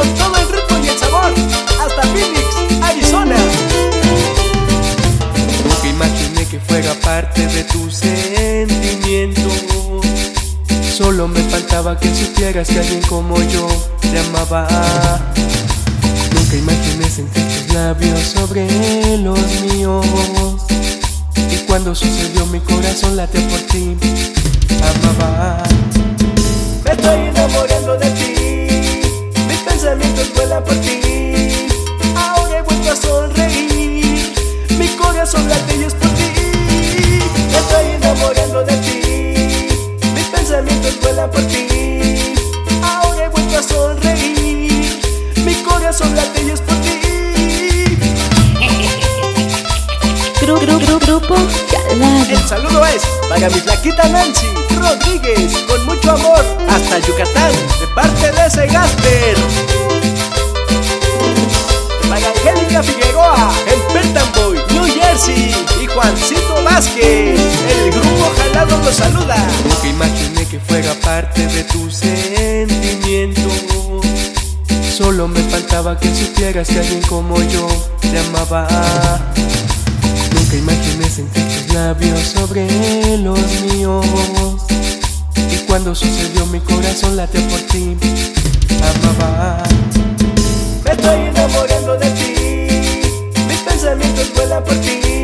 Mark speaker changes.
Speaker 1: Con todo el ritmo y el sabor, hasta Phoenix, Arizona.
Speaker 2: Nunca imaginé que fuera parte de tus sentimientos. Solo me faltaba que supieras que alguien como yo te amaba. Nunca imaginé sentir tus labios sobre los míos. Y cuando sucedió mi corazón late por ti, amaba.
Speaker 1: Por ti. Ahora he vuelto a sonreír, mi corazón late y es por ti. Me estoy enamorando de ti, mis pensamientos vuelan por ti. Ahora he vuelto a sonreír, mi corazón late y es por ti.
Speaker 3: Gru, gru, gru, grupo.
Speaker 1: El saludo es para mi flaquita Nancy Rodríguez, con mucho amor, hasta Yucatán, de parte de ese Gasper. Angélica Figueroa, en Pentamboy, New Jersey, y Juancito Vázquez, el grupo Jalado los saluda.
Speaker 2: Nunca imaginé que fuera parte de tus sentimientos. Solo me faltaba que supieras que alguien como yo te amaba. Nunca imaginé sentir tus labios sobre los míos. Y cuando sucedió mi corazón late por ti, amaba.
Speaker 1: Me estoy enamorando de por ti.